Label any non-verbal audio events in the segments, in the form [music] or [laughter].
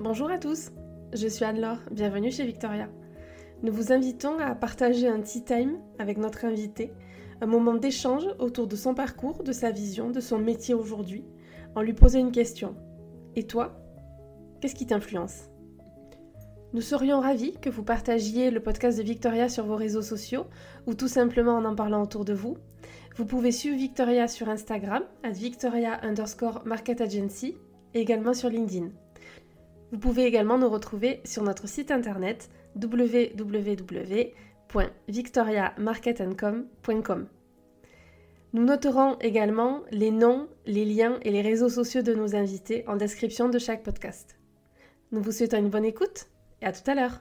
Bonjour à tous, je suis Anne-Laure, bienvenue chez Victoria. Nous vous invitons à partager un tea time avec notre invité, un moment d'échange autour de son parcours, de sa vision, de son métier aujourd'hui, en lui posant une question. Et toi Qu'est-ce qui t'influence? Nous serions ravis que vous partagiez le podcast de Victoria sur vos réseaux sociaux ou tout simplement en en parlant autour de vous. Vous pouvez suivre Victoria sur Instagram, at Victoria underscore Market Agency, et également sur LinkedIn. Vous pouvez également nous retrouver sur notre site internet www.victoriamarketandcom.com. Nous noterons également les noms, les liens et les réseaux sociaux de nos invités en description de chaque podcast. Nous vous souhaitons une bonne écoute et à tout à l'heure.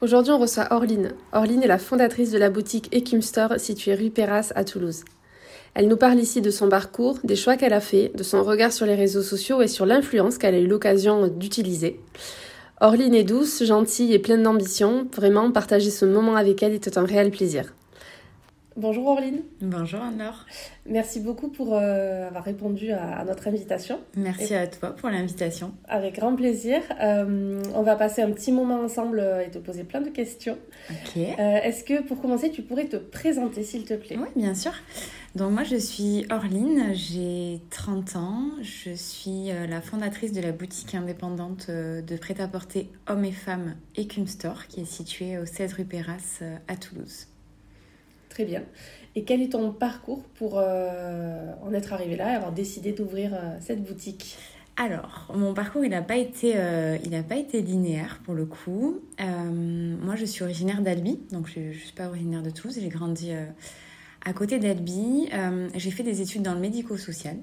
Aujourd'hui, on reçoit Orline. Orline est la fondatrice de la boutique Ekim Store située rue Perras à Toulouse. Elle nous parle ici de son parcours, des choix qu'elle a fait, de son regard sur les réseaux sociaux et sur l'influence qu'elle a eu l'occasion d'utiliser. Orline est douce, gentille et pleine d'ambition. Vraiment, partager ce moment avec elle était un réel plaisir. Bonjour Orline. Bonjour Anne-Laure. Merci beaucoup pour euh, avoir répondu à, notre invitation. Merci à toi pour l'invitation. Avec grand plaisir. Euh, on va passer un petit moment ensemble euh, et te poser plein de questions. Ok. Est-ce que pour commencer, tu pourrais te présenter s'il te plaît? Oui, bien sûr. Donc moi, je suis Orline, j'ai 30 ans. Je suis la fondatrice de la boutique indépendante de prêt-à-porter hommes et femmes Ecum Store qui est située au 16 rue Perras à Toulouse. Très bien. Et quel est ton parcours pour euh, en être arrivé là et avoir décidé d'ouvrir euh, cette boutique? Alors, mon parcours, il n'a pas, été, euh, pas été linéaire pour le coup. moi, je suis originaire d'Albi, donc je ne suis pas originaire de Toulouse. J'ai grandi à côté d'Albi. j'ai fait des études dans le médico-social.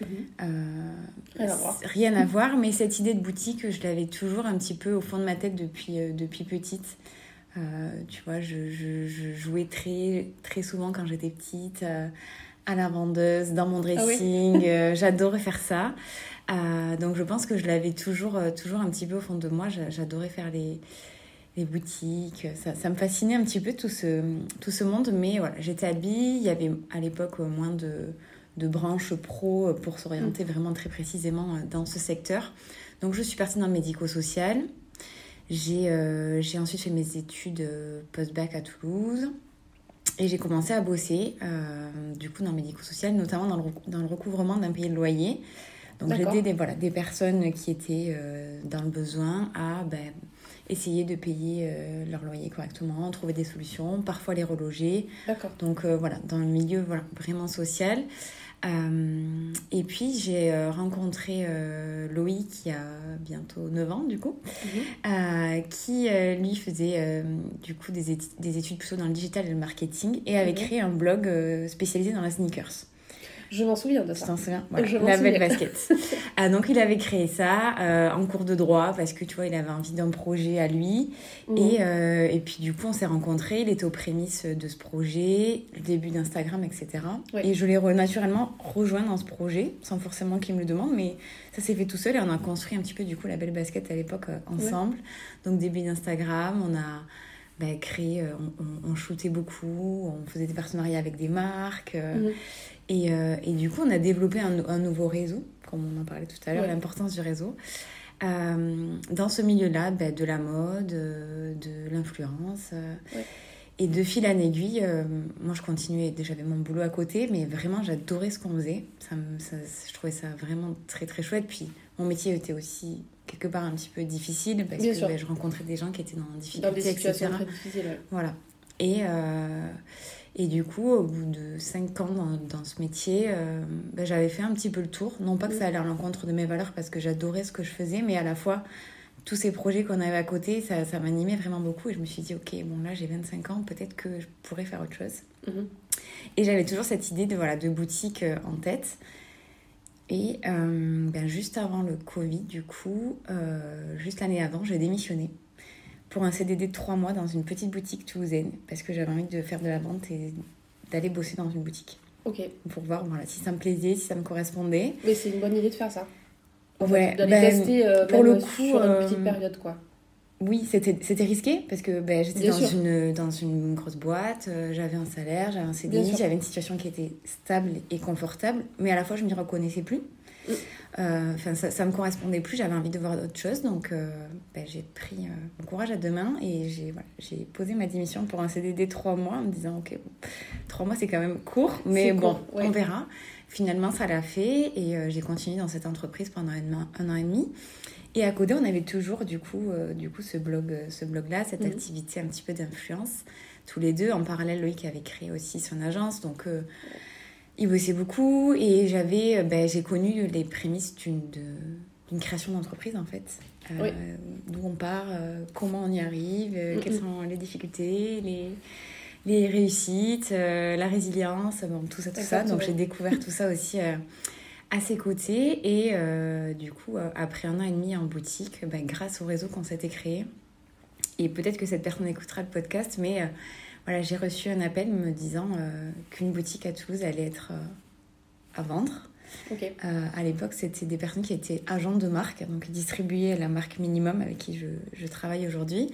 Mhm. rien à voir, mais cette idée de boutique, je l'avais toujours un petit peu au fond de ma tête depuis, depuis petite. Euh, tu vois, je, je, jouais très, très souvent quand j'étais petite euh, à la vendeuse, dans mon ah dressing. [laughs] Euh, j'adorais faire ça. donc je pense que je l'avais toujours, toujours un petit peu au fond de moi. J'adorais faire les, les boutiques. Ça, ça, me fascinait un petit peu tout ce, tout ce monde. Mais voilà, j'étais habillée. Il y avait à l'époque moins de, de branches pro pour s'orienter mm. vraiment très précisément dans ce secteur. Donc je suis partie dans le médico-social. Euh, j'ai ensuite fait mes études euh, post-bac à Toulouse. Et j'ai commencé à bosser, euh, du coup, dans le médico-social, notamment dans le, dans le recouvrement d'un pays de loyer. Donc, j'aidais des, voilà, des personnes qui étaient dans le besoin à ben, essayer de payer leur loyer correctement, trouver des solutions, parfois les reloger. Donc, voilà, dans le milieu voilà, vraiment social. Euh, et puis j'ai euh, rencontré euh, Loïc qui a bientôt 9 ans du coup, mhm. qui lui faisait du coup des, des, études plutôt dans le digital et le marketing et avait mhm. créé un blog spécialisé dans la sneakers. Je m'en souviens de ça. Tu t'en souviens La belle basket. [laughs] ah, donc il avait créé ça euh, en cours de droit parce que tu vois, il avait envie d'un projet à lui. Mhm. Et, euh, et puis du coup, on s'est rencontrés. Il était aux prémices de ce projet, le début d'Instagram, etc. Et je l'ai naturellement rejoint dans ce projet sans forcément qu'il me le demande. Mais ça s'est fait tout seul et on a construit un petit peu du coup la belle basket à l'époque euh, ensemble. Donc début d'Instagram, on a. Bah, créé, on, on, shootait beaucoup, on faisait des partenariats avec des marques. Mhm. Et, euh, et, du coup, on a développé un, un, nouveau réseau, comme on en parlait tout à l'heure, l'importance du réseau. Euh, dans ce milieu-là, bah, de la mode, euh, de l'influence. Et de fil en aiguille, moi je continuais, déjà j'avais mon boulot à côté, mais vraiment j'adorais ce qu'on faisait. Ça, ça, je trouvais ça vraiment très très chouette. Puis mon métier était aussi quelque part un petit peu difficile parce que bah, je rencontrais des gens qui étaient dans difficulté, dans des situations Très difficiles, Voilà. Et, et du coup, au bout de 5 ans dans, dans ce métier, euh, ben, j'avais fait un petit peu le tour. Non pas que ça allait à l'encontre de mes valeurs parce que j'adorais ce que je faisais, mais à la fois, tous ces projets qu'on avait à côté, ça, ça m'animait vraiment beaucoup. Et je me suis dit, ok, bon là j'ai 25 ans, peut-être que je pourrais faire autre chose. Mhm. Et j'avais toujours cette idée de, voilà, de boutique euh, en tête. Et euh, ben, juste avant le Covid, du coup, juste l'année avant, j'ai démissionné pour un CDD de trois mois dans une petite boutique toulousaine parce que j'avais envie de faire de la vente et d'aller bosser dans une boutique. Ok. Pour voir voilà, si ça me plaisait, si ça me correspondait. Mais c'est une bonne idée de faire ça. ouais. D'aller ben, tester euh, pour le coup, sur une petite euh, période quoi. Oui, c'était risqué parce que ben, j'étais dans une, dans une grosse boîte, euh, j'avais un salaire, j'avais un CDI, j'avais une situation qui était stable et confortable, mais à la fois je ne m'y reconnaissais plus. Euh, enfin, ça, ça me correspondait plus, j'avais envie de voir d'autres choses, donc euh, ben, j'ai pris euh, mon courage à deux mains et j'ai voilà, posé ma démission pour un CDD trois mois en me disant ok, trois mois c'est quand même court, mais bon, on verra. Finalement, ça l'a fait et j'ai continué dans cette entreprise pendant un, un, an et demi. Et à côté, on avait toujours du coup, du coup ce blog, ce blog-là, cette mhm. activité un petit peu d'influence tous les deux. En parallèle, Loïc avait créé aussi son agence, donc il bossait beaucoup et j'avais, euh, ben, j'ai connu les prémices d'une, d'une création d'entreprise en fait. Euh, d'où on part, euh, comment on y arrive, quelles sont les difficultés, les, les réussites, la résilience, bon, tout ça, tout ça. Donc j'ai découvert tout ça aussi à ses côtés. Et du coup, après un an et demi en boutique, ben, grâce au réseau qu'on s'était créé, et peut-être que cette personne écoutera le podcast, mais voilà, j'ai reçu un appel me disant euh, qu'une boutique à Toulouse allait être euh, à vendre. Euh, à l'époque, c'était des personnes qui étaient agents de marque, donc distribuaient la marque Minimum avec qui je, je travaille aujourd'hui.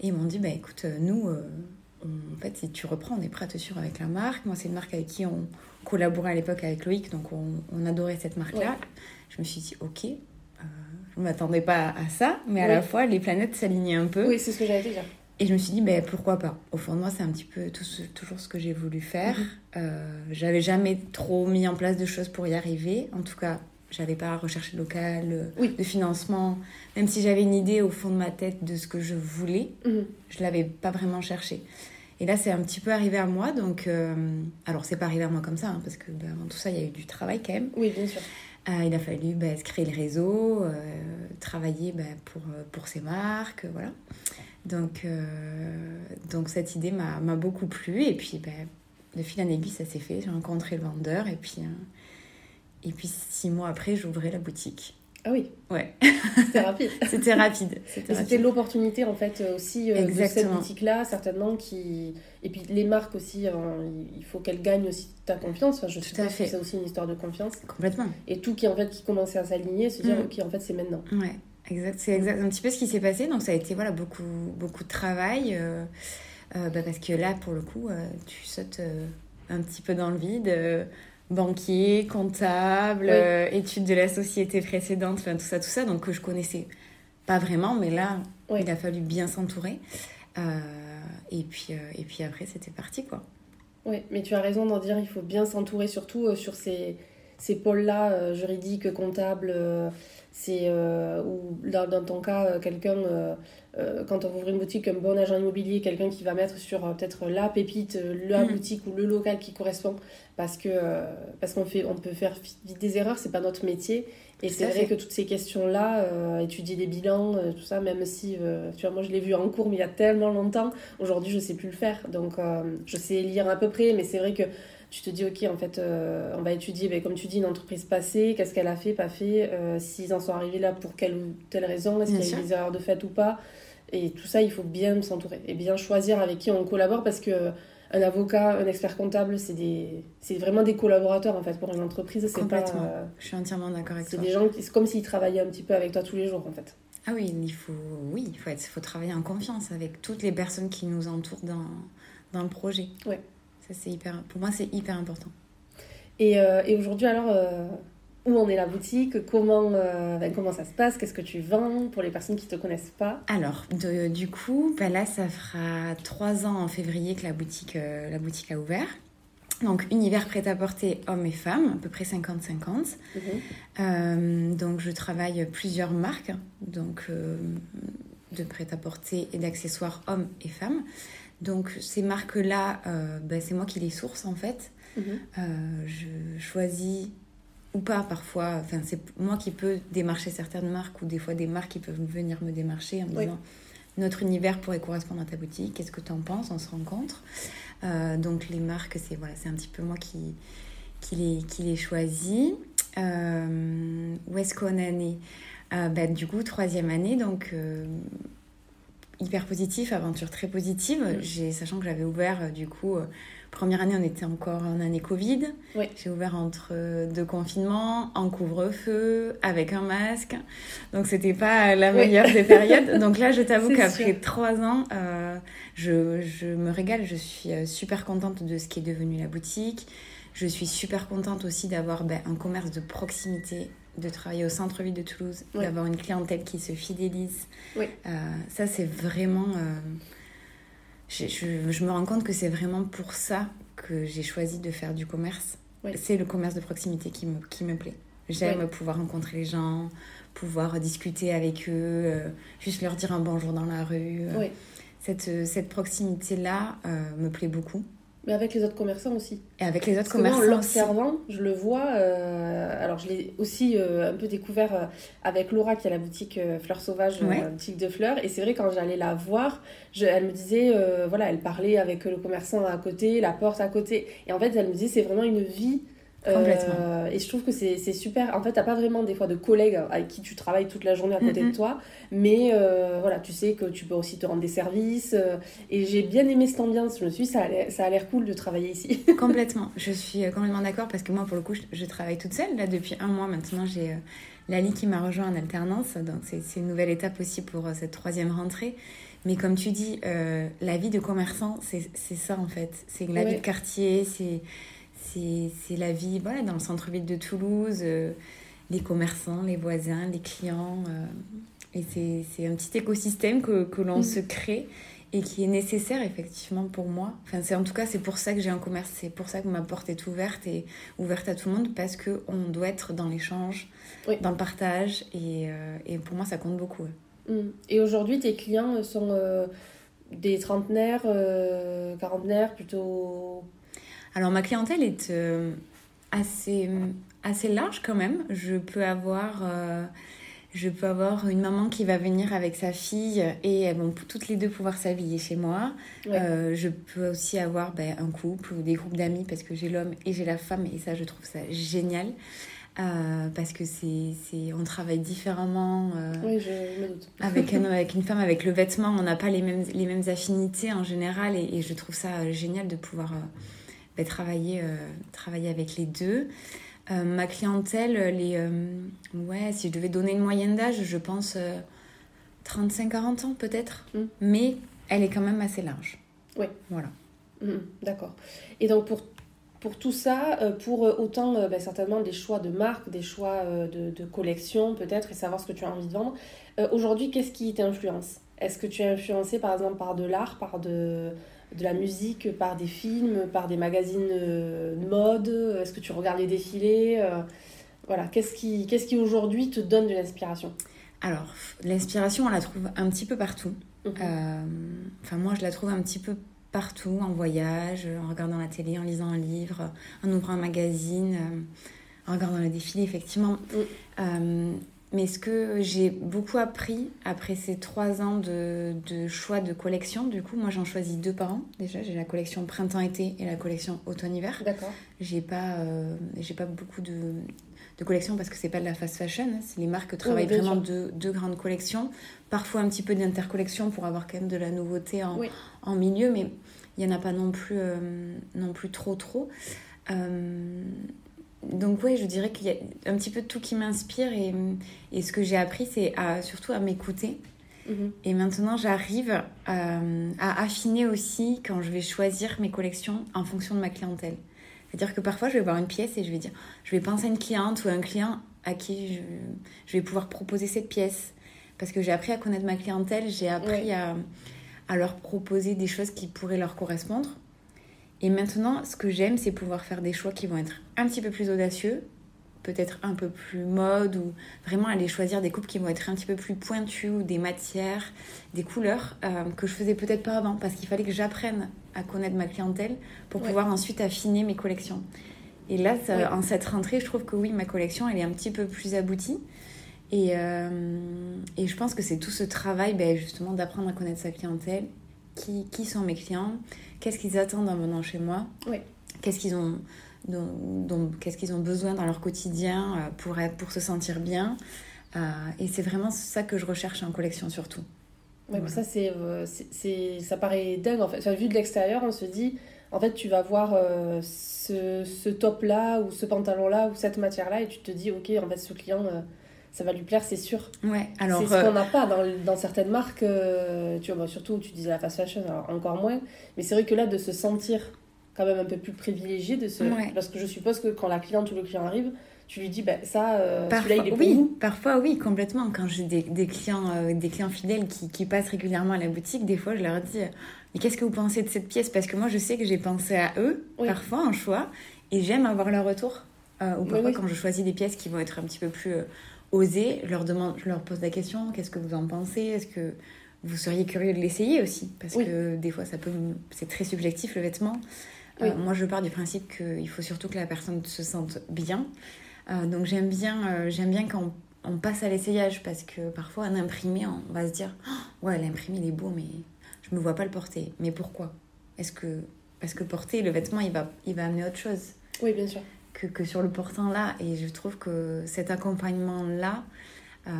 Et ils m'ont dit, bah, écoute, nous, en fait, si tu reprends, on est prêt à te suivre avec la marque. Moi, c'est une marque avec qui on collaborait à l'époque avec Loïc, donc on, on adorait cette marque-là. Je me suis dit, ok, je ne m'attendais pas à ça, mais à la fois, les planètes s'alignaient un peu. Oui, c'est ce que j'allais dire. Et je me suis dit, ben, pourquoi pas Au fond de moi, c'est un petit peu tout toujours ce que j'ai voulu faire. Mhm. Euh, j'avais jamais trop mis en place de choses pour y arriver. En tout cas, j'avais pas recherché de local, de financement. Même si j'avais une idée au fond de ma tête de ce que je voulais, mhm. je l'avais pas vraiment cherché. Et là, c'est un petit peu arrivé à moi. Donc, euh, alors, c'est pas arrivé à moi comme ça, hein, parce que ben, avant tout ça, il y a eu du travail quand même. Oui, bien sûr. Euh, il a fallu ben, créer le réseau, travailler ben, pour, pour ses marques, voilà. Donc, euh, donc cette idée m'a beaucoup plu. Et puis, ben, de fil en aiguille, ça s'est fait. J'ai rencontré le vendeur. Et puis, euh, et puis six mois après, j'ouvrais la boutique. Ah oui Ouais. [laughs] C'était rapide. [laughs] C'était rapide. C'était l'opportunité, en fait, aussi euh, de cette boutique-là, certainement. Qui... Et puis, les marques aussi, il faut qu'elles gagnent aussi ta confiance. Enfin, je suppose que c'est aussi une histoire de confiance. Complètement. Et tout qui, en fait, qui commençait à s'aligner, se dire, mm. OK, en fait, c'est maintenant. Ouais. Exact, c'est exact, un petit peu ce qui s'est passé. Donc ça a été voilà, beaucoup, beaucoup de travail. Euh, euh, bah, parce que là, pour le coup, euh, tu sautes un petit peu dans le vide. banquier, comptable, études de la société précédente, enfin tout ça, tout ça. Donc que je connaissais pas vraiment. Mais là, il a fallu bien s'entourer. et, puis, et puis après, c'était parti, quoi. Oui, mais tu as raison d'en dire, il faut bien s'entourer, surtout sur ces, ces pôles-là, juridiques, comptables c'est euh, ou dans, dans, ton cas euh, quelqu'un euh, quand on ouvre une boutique un bon agent immobilier quelqu'un qui va mettre sur peut-être la pépite la mm. boutique ou le local qui correspond parce que parce qu'on fait on peut faire vite des erreurs c'est pas notre métier. Et c'est vrai que toutes ces questions là étudier des bilans tout ça même si tu vois moi je l'ai vu en cours mais il y a tellement longtemps aujourd'hui je sais plus le faire. Donc je sais lire à peu près mais c'est vrai que tu te dis, ok, en fait, euh, on va étudier, ben, comme tu dis, une entreprise passée, qu'est-ce qu'elle a fait, pas fait, euh, s'ils en sont arrivés là pour quelle ou telle raison, est-ce qu'il y a eu des erreurs de fait ou pas. Et tout ça, il faut bien s'entourer et bien choisir avec qui on collabore parce que un avocat, un expert comptable, c'est des, c'est vraiment des collaborateurs en fait pour une entreprise. C'est pas. Euh, Je suis entièrement d'accord avec toi. C'est des gens qui, c'est comme s'ils travaillaient un petit peu avec toi tous les jours en fait. Ah oui, il faut, oui, il faut, être, faut travailler en confiance avec toutes les personnes qui nous entourent dans, dans le projet. Ouais c'est hyper, pour moi, c'est hyper important. Et, euh, et aujourd'hui, alors, euh, où en est la boutique? Comment, euh, ben, comment ça se passe? Qu'est-ce que tu vends pour les personnes qui ne te connaissent pas? Alors, du coup, ben là, ça fera trois ans en février que la boutique, la boutique a ouvert. Donc, univers prêt-à-porter hommes et femmes, à peu près 50-50. Mhm. donc, je travaille plusieurs marques, donc de prêt-à-porter et d'accessoires hommes et femmes. Donc ces marques-là, euh, ben, c'est moi qui les source en fait. Mhm. Euh, je choisis ou pas parfois, enfin c'est moi qui peux démarcher certaines marques ou des fois des marques qui peuvent venir me démarcher en me disant notre univers pourrait correspondre à ta boutique, qu'est-ce que tu en penses, on se rencontre. Euh, donc les marques, c'est voilà, un petit peu moi qui, qui, les, qui les choisis. où est-ce qu'on est? Né ben, Du coup, troisième année, donc hyper positif, aventure très positive. J'ai, sachant que j'avais ouvert, euh, du coup, euh, première année, on était encore en année Covid. J'ai ouvert entre euh, deux confinements, en couvre-feu, avec un masque. Donc, c'était pas la meilleure des périodes. [laughs] Donc là, je t'avoue qu'après trois ans, je, je, me régale. Je suis super contente de ce qui est devenu la boutique. Je suis super contente aussi d'avoir ben, un commerce de proximité, de travailler au centre-ville de Toulouse, d'avoir une clientèle qui se fidélise. Oui. Euh, ça, c'est vraiment. Euh, je, je, me rends compte que c'est vraiment pour ça que j'ai choisi de faire du commerce. C'est le commerce de proximité qui me, qui me plaît. J'aime pouvoir rencontrer les gens, pouvoir discuter avec eux, euh, juste leur dire un bonjour dans la rue. Cette, cette proximité-là me plaît beaucoup. Mais avec les autres commerçants aussi. Et avec les autres commerçants. en l'observant, je le vois. Euh, alors, je l'ai aussi euh, un peu découvert euh, avec Laura, qui a la boutique Fleurs Sauvages, la boutique de fleurs. Et c'est vrai, quand j'allais la voir, je, elle me disait, voilà, elle parlait avec le commerçant à côté, la porte à côté. Et en fait, elle me disait, c'est vraiment une vie Complètement. Euh, et je trouve que c'est super. En fait, t'as pas vraiment des fois de collègues avec qui tu travailles toute la journée à côté de toi, mais euh, voilà, tu sais que tu peux aussi te rendre des services. Euh, et j'ai bien aimé cette ambiance. Je me suis dit, ça a l'air cool de travailler ici. [laughs] complètement. Je suis complètement d'accord parce que moi, pour le coup, je, travaille toute seule. Là, depuis un mois maintenant, j'ai Lali qui m'a rejoint en alternance. Donc, c'est une nouvelle étape aussi pour cette troisième rentrée. Mais comme tu dis, la vie de commerçant, c'est ça en fait. C'est la vie de quartier, c'est c'est la vie voilà, dans le centre-ville de Toulouse, euh, les commerçants, les voisins, les clients. Euh, et c'est un petit écosystème que, que l'on mm. se crée et qui est nécessaire effectivement pour moi. Enfin, c'est en tout cas c'est pour ça que j'ai un commerce, c'est pour ça que ma porte est ouverte et ouverte à tout le monde parce que on doit être dans l'échange, dans le partage et, euh, et, pour moi ça compte beaucoup. Mm. Et aujourd'hui tes clients sont des trentenaires, quarantenaires, plutôt alors ma clientèle est euh, assez, assez large quand même. Je peux avoir... Euh, je peux avoir une maman qui va venir avec sa fille et elles vont toutes les deux pouvoir s'habiller chez moi. Euh, je peux aussi avoir ben, un couple ou des groupes d'amis parce que j'ai l'homme et j'ai la femme et ça je trouve ça génial. parce que c'est, c'est on travaille différemment oui, je me doute. [laughs] avec, un, avec une femme avec le vêtement on n'a pas les mêmes, les mêmes affinités en général et, et je trouve ça génial de pouvoir travailler, euh, travailler avec les deux. Euh, ma clientèle, les, euh, ouais, si je devais donner une moyenne d'âge, je pense 35-40 ans peut-être, mm. mais elle est quand même assez large. Oui. Voilà. Mm, d'accord. Et donc pour, pour tout ça, pour autant ben, certainement des choix de marque, des choix de, de collection peut-être, et savoir ce que tu as envie de vendre, aujourd'hui, qu'est-ce qui t'influence? Est-ce que tu es influencé par exemple par de l'art, par de de la musique par des films, par des magazines euh, de mode Est-ce que tu regardes les défilés euh, Voilà, qu'est-ce qui, qu'est-ce qui aujourd'hui te donne de l'inspiration? Alors, l'inspiration, on la trouve un petit peu partout. Euh, enfin, moi, je la trouve un petit peu partout, en voyage, en regardant la télé, en lisant un livre, en ouvrant un magazine, en regardant les défilés, effectivement. Mm. Mais ce que j'ai beaucoup appris après ces trois ans de, de choix de collection, du coup, moi j'en choisis deux par an déjà. J'ai la collection printemps-été et la collection automne-hiver. D'accord. J'ai pas, euh, j'ai pas beaucoup de, de collections parce que c'est pas de la fast fashion. Hein. C'est les marques travaillent vraiment deux, deux, grandes collections. Parfois un petit peu d'intercollection pour avoir quand même de la nouveauté en, en milieu, mais il y en a pas non plus, euh, non plus trop trop. Euh, donc ouais, je dirais qu'il y a un petit peu de tout qui m'inspire et, et, ce que j'ai appris, c'est surtout à m'écouter. Mhm. Et maintenant, j'arrive euh, à affiner aussi quand je vais choisir mes collections en fonction de ma clientèle. C'est-à-dire que parfois, je vais voir une pièce et je vais dire, je vais penser à une cliente ou à un client à qui je, je vais pouvoir proposer cette pièce. Parce que j'ai appris à connaître ma clientèle, j'ai appris à, à leur proposer des choses qui pourraient leur correspondre. Et maintenant, ce que j'aime, c'est pouvoir faire des choix qui vont être un petit peu plus audacieux, peut-être un peu plus mode, ou vraiment aller choisir des coupes qui vont être un petit peu plus pointues, ou des matières, des couleurs euh, que je faisais peut-être pas avant, parce qu'il fallait que j'apprenne à connaître ma clientèle pour pouvoir ensuite affiner mes collections. Et là, en cette rentrée, je trouve que oui, ma collection, elle est un petit peu plus aboutie. Et, euh, et je pense que c'est tout ce travail, ben, justement, d'apprendre à connaître sa clientèle, qui, qui sont mes clients, qu'est-ce qu'ils attendent en venant chez moi, qu'est-ce qu'ils ont, qu'est-ce qu'ils ont besoin dans leur quotidien euh, pour, être, pour se sentir bien. Euh, et c'est vraiment ça que je recherche en collection surtout. Ouais, ça, euh, c'est, ça paraît dingue. En fait. vu de l'extérieur, on se dit, en fait, tu vas voir ce, ce top-là ou ce pantalon-là ou cette matière-là et tu te dis, ok, en fait, ce client, ça va lui plaire, c'est sûr. Ouais, alors. C'est ce qu'on n'a pas dans, dans, certaines marques, tu vois, surtout, tu disais la fast fashion, alors encore moins. Mais c'est vrai que là, de se sentir quand même un peu plus privilégié de ce. Parce que je suppose que quand la cliente ou le client arrive, tu lui dis, bah, ça, euh, celui-là, il est pour oui, vous. Parfois, oui, complètement. Quand j'ai des, des, clients, euh, des clients fidèles qui, qui, passent régulièrement à la boutique, des fois, je leur dis, mais qu'est-ce que vous pensez de cette pièce? Parce que moi, je sais que j'ai pensé à eux, parfois, en choix, et j'aime avoir leur retour. Euh, ou parfois, quand je choisis des pièces qui vont être un petit peu plus osées, je leur, demande, je leur pose la question, qu'est-ce que vous en pensez? Est-ce que vous seriez curieux de l'essayer aussi? Parce que des fois, ça peut, c'est très subjectif, le vêtement. moi, je pars du principe qu'il faut surtout que la personne se sente bien. Euh, donc j'aime bien, euh, j'aime bien quand on, passe à l'essayage parce que parfois un imprimé, on va se dire oh, ouais l'imprimé il est beau mais je me vois pas le porter. Mais pourquoi? Est-ce que parce que porter le vêtement il va il va amener autre chose. Oui bien sûr. Que, sur le portant là. Et je trouve que cet accompagnement là euh,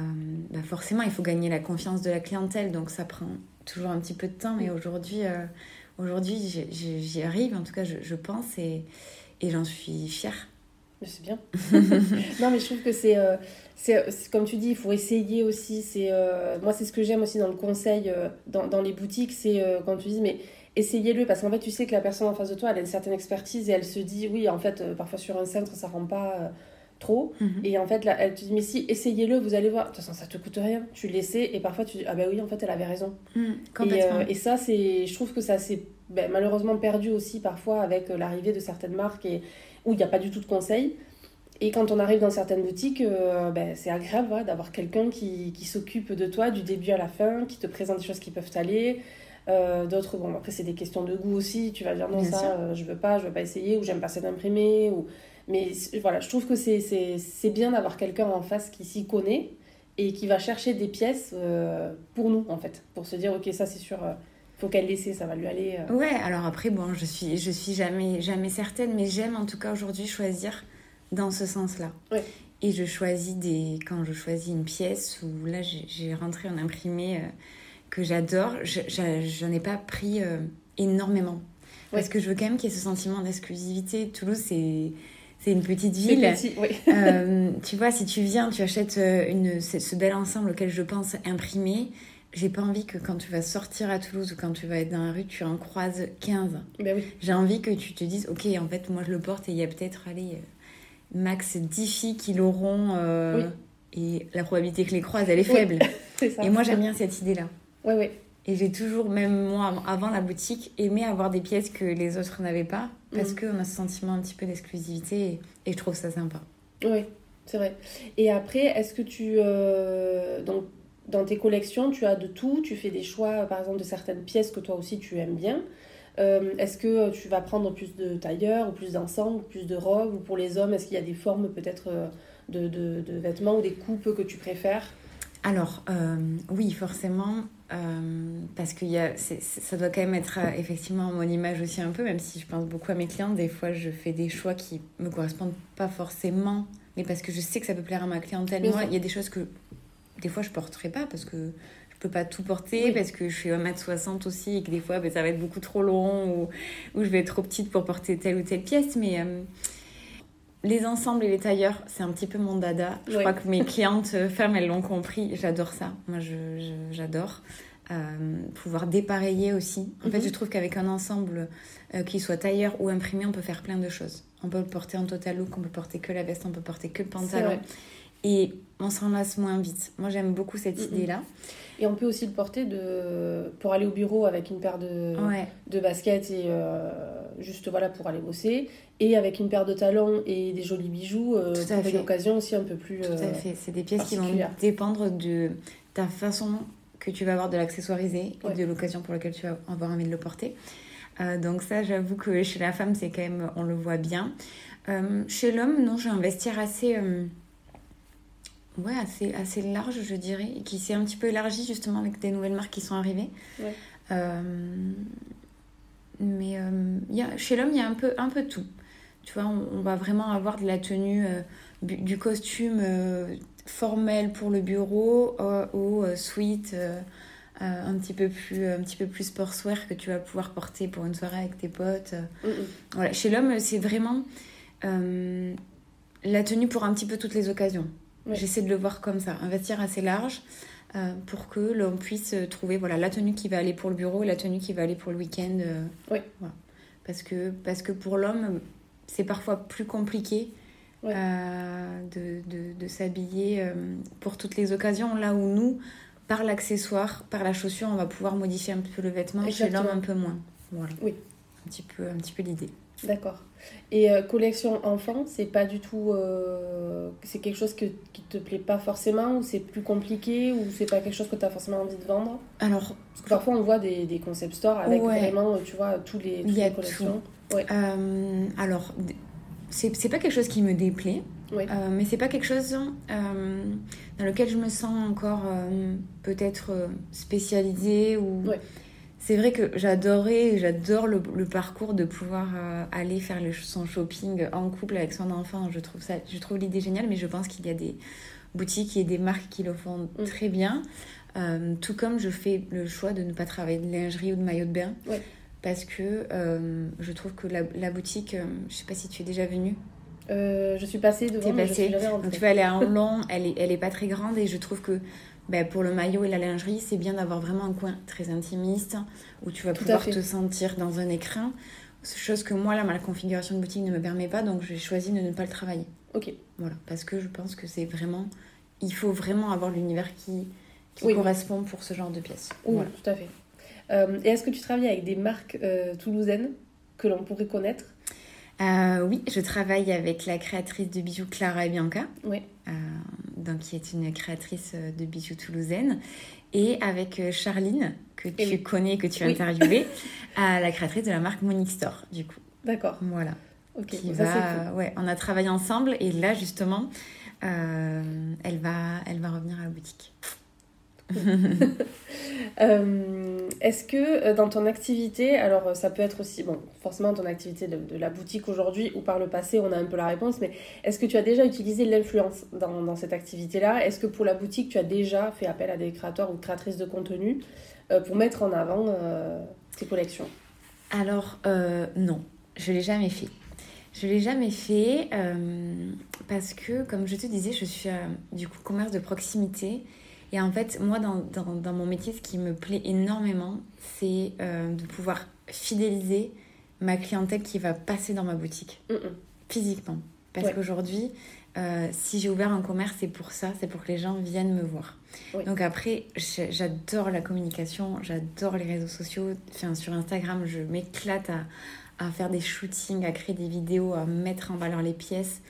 bah forcément il faut gagner la confiance de la clientèle. Donc ça prend toujours un petit peu de temps. Mais aujourd'hui aujourd'hui j'y arrive en tout cas je, pense. Et, j'en suis fière. C'est bien. [laughs] non, mais je trouve que euh, c'est, comme tu dis, il faut essayer aussi. C'est, euh, moi, c'est ce que j'aime aussi dans le conseil, euh, dans, dans, les boutiques, c'est quand tu dis, mais essayez-le, parce qu'en fait, tu sais que la personne en face de toi, elle a une certaine expertise et elle se dit, oui, en fait, parfois sur un centre, ça rend pas trop. Mhm. Et en fait, là, elle te dit, mais si, essayez-le, vous allez voir. De toute façon, ça te coûte rien. Tu l'essaies et parfois tu dis, ah ben oui, en fait, elle avait raison. Mhm, et, et, ça, c'est, je trouve que ça s'est ben, malheureusement perdu aussi parfois avec l'arrivée de certaines marques et où il n'y a pas du tout de conseils. Et quand on arrive dans certaines boutiques, euh, ben, c'est agréable d'avoir quelqu'un qui, qui s'occupe de toi du début à la fin, qui te présente des choses qui peuvent t'aller. Euh, d'autres, bon, après, c'est des questions de goût aussi. Tu vas dire non, ça, euh, je veux pas, je veux pas essayer, ou j'aime pas cet imprimé. Ou... Mais voilà, je trouve que c'est bien d'avoir quelqu'un en face qui s'y connaît et qui va chercher des pièces pour nous, en fait. Pour se dire, ok, ça, c'est sûr faut qu'elle laisse, ça va lui aller. Ouais, alors après, bon, je suis, je suis jamais, jamais certaine, mais j'aime en tout cas aujourd'hui choisir dans ce sens-là. Et je choisis des. Quand je choisis une pièce où là j'ai rentré un imprimé euh, que j'adore, j'en ai pas pris euh, énormément. Parce que je veux quand même qu'il y ait ce sentiment d'exclusivité. Toulouse, c'est. C'est une petite ville. Petit, oui. euh, tu vois, si tu viens, tu achètes euh, une, ce bel ensemble auquel je pense imprimé. J'ai pas envie que quand tu vas sortir à Toulouse ou quand tu vas être dans la rue, tu en croises 15. Ben oui. J'ai envie que tu te dises, ok, en fait, moi je le porte et il y a peut-être, allez, max 10 filles qui l'auront. Euh, et la probabilité que les croisent, elle est faible. [laughs] et moi, j'aime bien cette idée-là. Oui, oui. Et j'ai toujours, même moi, avant la boutique, aimé avoir des pièces que les autres n'avaient pas. Parce mm. qu'on a ce sentiment un petit peu d'exclusivité. Et, je trouve ça sympa. Oui, c'est vrai. Et après, est-ce que tu. Euh, donc, dans tes collections, tu as de tout. Tu fais des choix, par exemple, de certaines pièces que toi aussi tu aimes bien. Euh, est-ce que tu vas prendre plus de tailleurs ou plus d'ensemble, plus de robes Ou pour les hommes, est-ce qu'il y a des formes peut-être euh, de, de, vêtements ou des coupes que tu préfères? Alors, euh, oui, forcément, parce que y a, ça doit quand même être effectivement mon image aussi un peu, même si je pense beaucoup à mes clients, des fois je fais des choix qui me correspondent pas forcément, mais parce que je sais que ça peut plaire à ma clientèle. Moi, il y a des choses que des fois je porterai pas parce que peux pas tout porter parce que je suis 1m60 aussi et que des fois ben, ça va être beaucoup trop long ou, ou, je vais être trop petite pour porter telle ou telle pièce. Mais euh, les ensembles et les tailleurs, c'est un petit peu mon dada. Je crois que mes clientes euh, femmes, elles l'ont compris. J'adore ça. Moi, j'adore. Euh, pouvoir dépareiller aussi. En fait, mhm. je trouve qu'avec un ensemble, qu'il soit tailleur ou imprimé, on peut faire plein de choses. On peut le porter en total look, on peut porter que la veste, on peut porter que le pantalon. Et on s'en lasse moins vite. Moi, j'aime beaucoup cette mhm. idée-là. Et on peut aussi le porter de... pour aller au bureau avec une paire de, de baskets et euh, juste voilà pour aller bosser. Et avec une paire de talons et des jolis bijoux euh, pour une occasion aussi un peu plus. Tout à euh, fait. C'est des pièces qui vont dépendre de ta façon que tu vas avoir de l'accessoiriser et de l'occasion pour laquelle tu vas avoir envie de le porter. donc ça, j'avoue que chez la femme, c'est quand même, on le voit bien. chez l'homme, non, j'ai un vestiaire assez ouais, assez, assez large, je dirais, et qui s'est un petit peu élargi justement avec des nouvelles marques qui sont arrivées. Euh, mais euh, y a, chez l'homme, il y a un peu, un peu tout. Tu vois, on, va vraiment avoir de la tenue, euh, du costume formel pour le bureau au sweat un, petit peu plus, un petit peu plus sportswear que tu vas pouvoir porter pour une soirée avec tes potes. Voilà. Chez l'homme, c'est vraiment la tenue pour un petit peu toutes les occasions. J'essaie de le voir comme ça, un vestiaire assez large euh, pour que l'on puisse trouver voilà, la tenue qui va aller pour le bureau et la tenue qui va aller pour le week-end. Euh, oui. Parce que, parce que pour l'homme, c'est parfois plus compliqué euh, de, de, de s'habiller pour toutes les occasions. Là où nous, par l'accessoire, par la chaussure, on va pouvoir modifier un peu le vêtement. Chez l'homme, un peu moins. Voilà. Oui. Un petit peu, un petit peu l'idée. D'accord. Et euh, collection enfant, c'est pas du tout. c'est quelque chose que, qui te plaît pas forcément ou c'est plus compliqué ou c'est pas quelque chose que tu as forcément envie de vendre? Alors. Parce que parfois on voit des, des concept stores avec vraiment, tu vois, tous les, toutes les collections. Ouais. alors, c'est pas quelque chose qui me déplaît, euh, mais c'est pas quelque chose euh, dans lequel je me sens encore euh, peut-être spécialisée ou. C'est vrai que j'adorais, j'adore le, parcours de pouvoir aller faire son shopping en couple avec son enfant. Je trouve ça, je trouve l'idée géniale, mais je pense qu'il y a des boutiques et des marques qui le font mm. très bien. tout comme je fais le choix de ne pas travailler de lingerie ou de maillot de bain parce que euh, je trouve que la, boutique, euh, je sais pas si tu es déjà venue. Euh, je suis passée devant. mais passée. Donc, tu vois, elle est en long, elle est, elle est pas très grande et je trouve que ben, pour le maillot et la lingerie, c'est bien d'avoir vraiment un coin très intimiste où tu vas pouvoir te sentir dans un écrin. Chose que moi, là, ma configuration de boutique ne me permet pas, donc j'ai choisi de ne pas le travailler. Ok. Voilà, parce que je pense que c'est vraiment. Il faut vraiment avoir l'univers qui, qui correspond pour ce genre de pièces. Oui, voilà. tout à fait. Euh, et est-ce que tu travailles avec des marques euh, toulousaines que l'on pourrait connaître? Euh, oui, je travaille avec la créatrice de bijoux Clara et Bianca, oui. donc qui est une créatrice de bijoux toulousaine, et avec Charline, que tu connais, que tu as interviewé, [laughs] la créatrice de la marque Monique Store, du coup. D'accord. Voilà. Ok, ça, ouais, on a travaillé ensemble et là justement, elle, va, elle va revenir à la boutique. [laughs] Euh, est-ce que euh, dans ton activité, alors euh, ça peut être aussi, bon, forcément ton activité de, la boutique aujourd'hui ou par le passé, on a un peu la réponse, mais est-ce que tu as déjà utilisé l'influence dans, cette activité-là? Est-ce que pour la boutique, tu as déjà fait appel à des créateurs ou créatrices de contenu pour mettre en avant tes collections? Alors, non, je ne l'ai jamais fait. Je l'ai jamais fait parce que, comme je te disais, je suis du coup commerce de proximité et en fait, moi, dans, dans, dans, mon métier, ce qui me plaît énormément, c'est euh, de pouvoir fidéliser ma clientèle qui va passer dans ma boutique, physiquement. Parce qu'aujourd'hui, euh, si j'ai ouvert un commerce, c'est pour ça, c'est pour que les gens viennent me voir. Donc après, j'adore la communication, j'adore les réseaux sociaux. Enfin, sur Instagram, je m'éclate à, à faire des shootings, à créer des vidéos, à mettre en valeur les pièces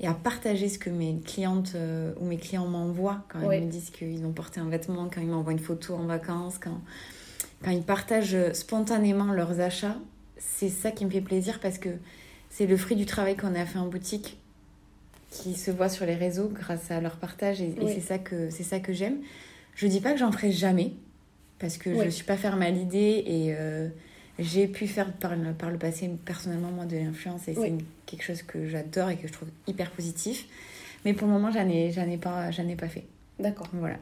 et à partager ce que mes clientes euh, ou mes clients m'envoient quand ils me disent qu'ils ont porté un vêtement, quand ils m'envoient une photo en vacances, quand, quand ils partagent spontanément leurs achats. C'est ça qui me fait plaisir parce que c'est le fruit du travail qu'on a fait en boutique qui se voit sur les réseaux grâce à leur partage et, c'est ça que c'est ça que j'aime. Je dis pas que j'en ferai jamais parce que je suis pas ferme à l'idée et euh, j'ai pu faire par le, par le passé personnellement moi de l'influence et c'est quelque chose que j'adore et que je trouve hyper positif. Mais pour le moment, j'en ai, ai, pas, ai pas fait. D'accord. Voilà,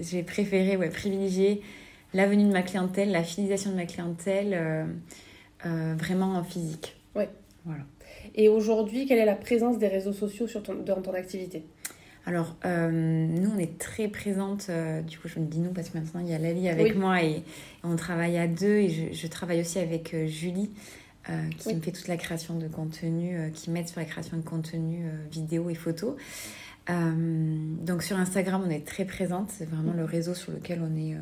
j'ai préféré ouais, privilégier la venue de ma clientèle, la fidélisation de ma clientèle euh, euh, vraiment en physique. Oui. Voilà. Et aujourd'hui, quelle est la présence des réseaux sociaux sur ton, dans ton activité? Alors, euh, nous, on est très présente. Euh, du coup, je me dis nous parce que maintenant, il y a Lali avec moi et, on travaille à deux. Et je, travaille aussi avec euh, Julie qui me fait toute la création de contenu, qui m'aide sur la création de contenu vidéo et photo. donc, sur Instagram, on est très présente. C'est vraiment le réseau sur lequel on est.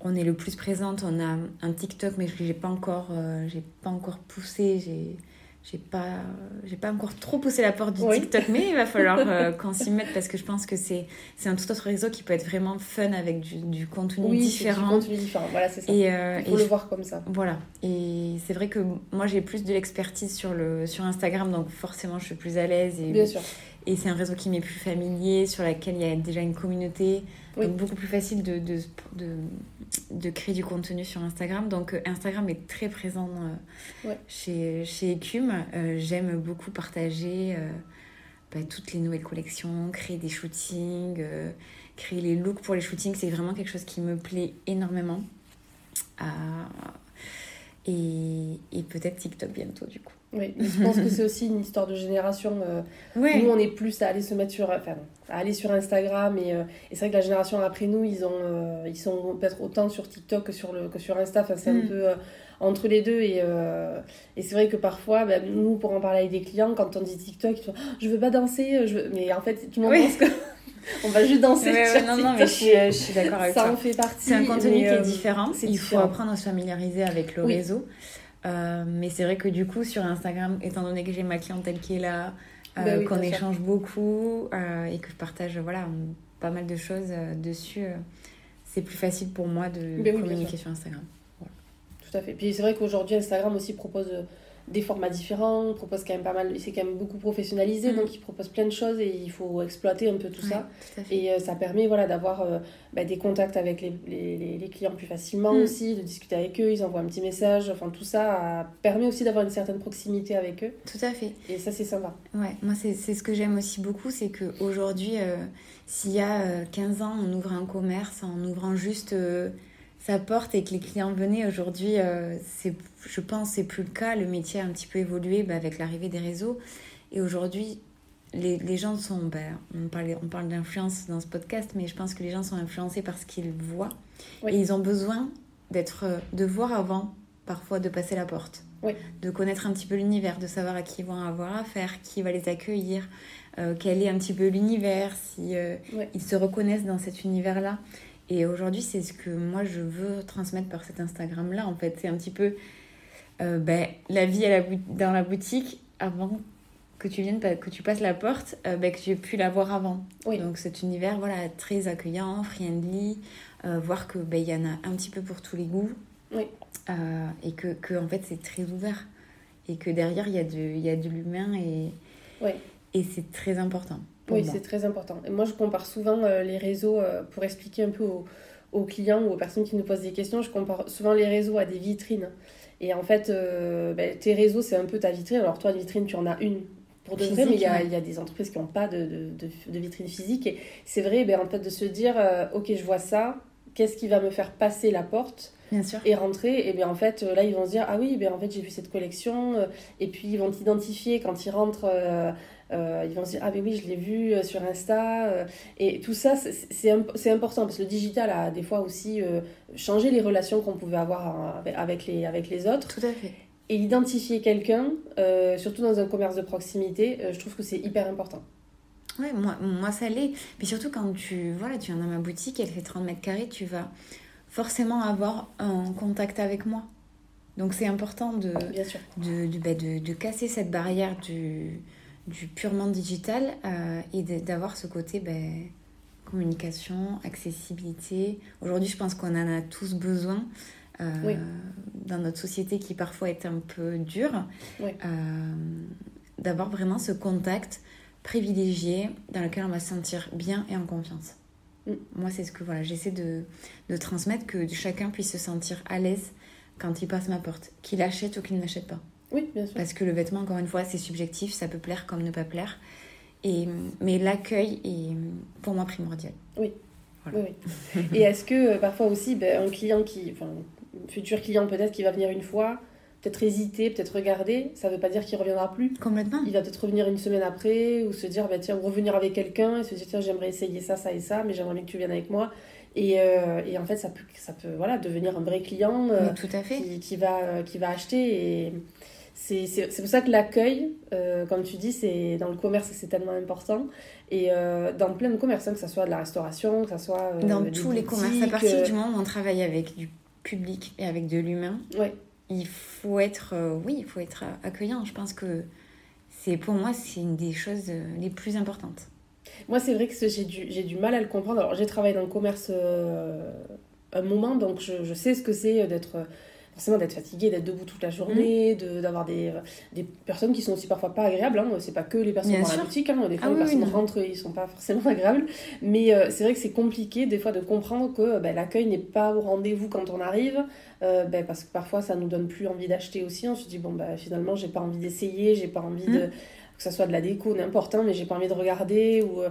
on est le plus présente. On a un TikTok, mais je n'ai pas encore, j'ai pas encore poussé. J'ai j'ai pas j'ai pas encore trop poussé la porte du TikTok mais il va [laughs] falloir euh, qu'on s'y mette parce que je pense que c'est c'est un tout autre réseau qui peut être vraiment fun avec du, du contenu oui, différent. Du contenu différent, voilà, c'est ça. Et, euh, il faut le voir comme ça. Voilà. Et c'est vrai que moi j'ai plus de l'expertise sur le sur Instagram donc forcément je suis plus à l'aise et Bien sûr. Et c'est un réseau qui m'est plus familier, sur lequel il y a déjà une communauté. Donc beaucoup plus facile de, de, de, de, créer du contenu sur Instagram. Donc euh, Instagram est très présent euh, chez, chez Ecume. Euh, j'aime beaucoup partager bah, toutes les nouvelles collections, créer des shootings, créer les looks pour les shootings. C'est vraiment quelque chose qui me plaît énormément. et, et peut-être TikTok bientôt du coup. Oui, je pense que c'est aussi une histoire de génération. Euh, nous, on est plus à aller se mettre sur, enfin, à aller sur Instagram et, euh, et c'est vrai que la génération après nous, ils ont, euh, ils sont peut-être autant sur TikTok que sur le que sur Insta. Enfin, c'est un mm. peu entre les deux et, et c'est vrai que parfois, ben, nous, pour en parler avec des clients, quand on dit TikTok, ils disent, oh, je veux pas danser, je veux... mais en fait, tout le monde pense que [laughs] on va juste danser. non, non, mais je suis, je suis d'accord avec ça. Ça en fait partie. C'est un contenu qui est différent. Il faut apprendre à se familiariser avec le réseau. Euh, mais c'est vrai que du coup, sur Instagram, étant donné que j'ai ma clientèle qui est là, euh, bah qu'on échange beaucoup euh, et que je partage voilà, pas mal de choses dessus, c'est plus facile pour moi de bah communiquer sur Instagram. Tout à fait. Puis c'est vrai qu'aujourd'hui, Instagram aussi propose des formats différents, propose quand même pas mal, c'est quand même beaucoup professionnalisé, mm. donc il propose plein de choses et il faut exploiter un peu tout ça. et euh, ça permet voilà, d'avoir euh, bah, des contacts avec les, les, les clients plus facilement mm. aussi, de discuter avec eux, ils envoient un petit message, enfin tout ça permet aussi d'avoir une certaine proximité avec eux. Tout à fait. Et ça c'est sympa. Ouais, moi c'est ce que j'aime aussi beaucoup, c'est qu'aujourd'hui, euh, s'il y a 15 ans on ouvre un commerce en ouvrant juste sa porte et que les clients venaient. Aujourd'hui, euh, c'est, je pense c'est plus le cas. Le métier a un petit peu évolué bah, avec l'arrivée des réseaux. Et aujourd'hui, les, les, gens sont. Bah, on parle, on parle d'influence dans ce podcast, mais je pense que les gens sont influencés par ce qu'ils voient. Et ils ont besoin d'être, de voir avant, parfois, de passer la porte. De connaître un petit peu l'univers, de savoir à qui ils vont avoir affaire, qui va les accueillir, euh, quel est un petit peu l'univers, si euh, ils se reconnaissent dans cet univers-là. Et aujourd'hui, c'est ce que moi je veux transmettre par cet Instagram-là. En fait, c'est un petit peu euh, ben, la vie à la dans la boutique avant que tu viennes, que tu passes la porte, euh, ben, que tu aies pu la voir avant. Donc cet univers voilà, très accueillant, friendly, euh, voir qu'il ben, y en a un petit peu pour tous les goûts. Oui. et que, que, en fait c'est très ouvert. Et que derrière il y a de, il y a de l'humain et, et c'est très important. Oui, c'est très important. Et moi, je compare souvent euh, les réseaux euh, pour expliquer un peu aux, clients ou aux personnes qui nous posent des questions. Je compare souvent les réseaux à des vitrines. Et en fait, euh, ben, tes réseaux, c'est un peu ta vitrine. Alors, toi, une vitrine, tu en as une pour de vrai, mais il y, a, il y, a, des entreprises qui n'ont pas de, de, de, vitrine physique. Et c'est vrai, ben, en fait, de se dire, OK, je vois ça, qu'est-ce qui va me faire passer la porte Bien sûr. et rentrer? Et bien en fait là ils vont se dire ah oui ben en fait j'ai vu cette collection et puis ils vont t'identifier quand ils rentrent euh, ils vont se dire Ah, mais oui, je l'ai vu euh, sur Insta. Euh, et tout ça, c'est important parce que le digital a des fois aussi changé les relations qu'on pouvait avoir avec les, avec les autres. Tout à fait. Et identifier quelqu'un, surtout dans un commerce de proximité, je trouve que c'est hyper important. Oui, moi, moi ça l'est. Mais surtout quand tu, voilà, tu viens dans ma boutique, elle fait 30 mètres carrés, tu vas forcément avoir un contact avec moi. Donc c'est important de, de, de, bah, de, de, casser cette barrière du, du purement digital euh, et d'avoir ce côté ben, communication, accessibilité. Aujourd'hui, je pense qu'on en a tous besoin. Euh, dans notre société qui parfois est un peu dure, euh, d'avoir vraiment ce contact privilégié dans lequel on va se sentir bien et en confiance. Mm. Moi, c'est ce que voilà, j'essaie de, de, transmettre, que chacun puisse se sentir à l'aise quand il passe ma porte, qu'il achète ou qu'il n'achète pas. Oui, bien sûr. Parce que le vêtement, encore une fois, c'est subjectif, ça peut plaire comme ne pas plaire. Et, mais l'accueil est pour moi primordial. Oui. oui, Et est-ce que euh, parfois aussi, ben, un client qui, enfin, un futur client peut-être qui va venir une fois, peut-être hésiter, peut-être regarder, ça ne veut pas dire qu'il reviendra plus. Complètement. Il va peut-être revenir une semaine après ou se dire, bah, tiens, revenir avec quelqu'un et se dire, tiens, j'aimerais essayer ça, ça et ça, mais j'aimerais bien que tu viennes avec moi. Et, euh, et, en fait, ça peut, ça peut voilà, devenir un vrai client euh, tout à fait. Qui, qui, va, qui va acheter. Et, c'est pour ça que l'accueil, euh, comme tu dis, c'est dans le commerce, c'est tellement important. Et euh, dans plein de commerces, hein, que ce soit de la restauration, que ce soit. Euh, dans tous les commerces, à partir du moment où on travaille avec du public et avec de l'humain, ouais. il faut être, oui, il faut être accueillant. Je pense que c'est pour moi, c'est une des choses les plus importantes. Moi, c'est vrai que j'ai du, du mal à le comprendre. Alors, j'ai travaillé dans le commerce un moment, donc je, je sais ce que c'est d'être forcément d'être fatigué, d'être debout toute la journée, mmh. d'avoir des, des personnes qui sont aussi parfois pas agréables. Hein. C'est pas que les personnes dans la boutique, hein. des fois ah les personnes rentrent, ils sont pas forcément [laughs] agréables. Mais euh, c'est vrai que c'est compliqué des fois de comprendre que ben, l'accueil n'est pas au rendez-vous quand on arrive, euh, ben, parce que parfois ça nous donne plus envie d'acheter aussi. On se dit bon bah finalement j'ai pas envie d'essayer, j'ai pas envie de mmh que ça soit de la déco, n'importe, hein, mais j'ai pas envie de regarder. Ou,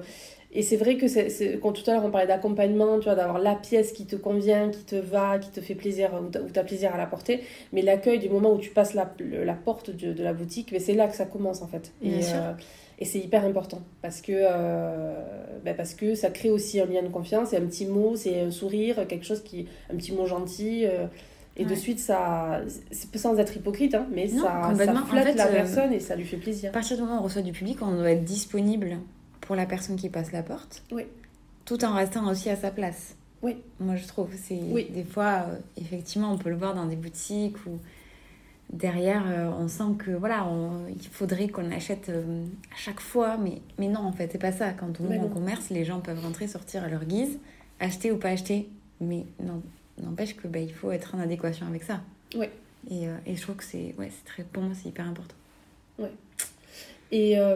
et c'est vrai que c'est, quand tout à l'heure on parlait d'accompagnement, tu vois, d'avoir la pièce qui te convient, qui te va, qui te fait plaisir, ou tu as plaisir à la porter, mais l'accueil du moment où tu passes la, la porte de, de la boutique, mais c'est là que ça commence en fait. Bien et, sûr. euh, et c'est hyper important parce que, euh, ben parce que ça crée aussi un lien de confiance et un petit mot, c'est un sourire, quelque chose qui. un petit mot gentil. euh, et de suite, ça. Sans être hypocrite, hein, mais Non, ça, ça. En flatte fait, la euh, personne et ça lui fait plaisir. À partir du moment où on reçoit du public, on doit être disponible pour la personne qui passe la porte. Oui. Tout en restant aussi à sa place. Oui. Moi, je trouve. C'est Oui. Des fois, euh, effectivement, on peut le voir dans des boutiques où derrière, euh, on sent que voilà, on- il faudrait qu'on achète euh, à chaque fois. Mais, mais non, en fait, c'est pas ça. Quand on ouvre un non. commerce, les gens peuvent rentrer, sortir à leur guise, acheter ou pas acheter. Mais non, n'empêche que bah, il faut être en adéquation avec ça. Oui. Et, euh, et je trouve que c'est ouais, très pour moi c'est hyper important. Et euh,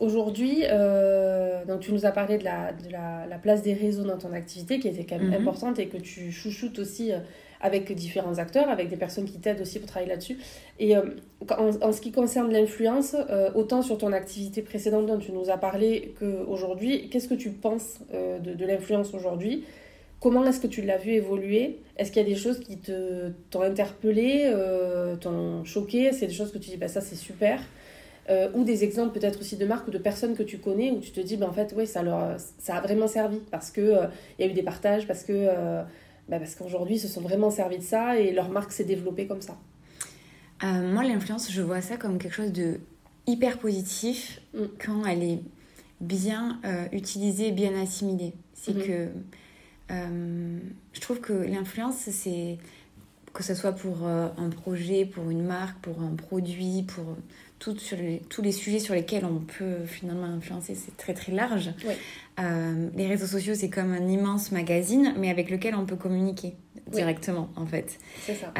aujourd'hui, euh, donc tu nous as parlé de, la, de la, la place des réseaux dans ton activité qui était quand même Mhm. importante et que tu chouchoutes aussi avec différents acteurs, avec des personnes qui t'aident aussi pour travailler là-dessus. Et euh, en, en ce qui concerne l'influence, euh, autant sur ton activité précédente dont tu nous as parlé qu'aujourd'hui, qu'est-ce que tu penses euh, de, de l'influence aujourd'hui? Comment est-ce que tu l'as vu évoluer? Est-ce qu'il y a des choses qui te, t'ont interpellé, euh, t'ont choqué? C'est des choses que tu dis, bah, ça c'est super? Euh, ou des exemples peut-être aussi de marques ou de personnes que tu connais où tu te dis ben en fait oui ça leur ça a vraiment servi parce que euh, y a eu des partages parce que ben, parce qu'aujourd'hui ils se sont vraiment servis de ça et leur marque s'est développée comme ça moi, l'influence, je vois ça comme quelque chose de hyper positif Mm. quand elle est bien utilisée, bien assimilée. C'est Mhm. que euh, je trouve que l'influence, c'est que ce soit pour euh, un projet, pour une marque, pour un produit, pour tout sur les- tous les sujets sur lesquels on peut finalement influencer, c'est très très large. Oui. Euh, les réseaux sociaux, c'est comme un immense magazine, mais avec lequel on peut communiquer Oui. directement, en fait. c'est ça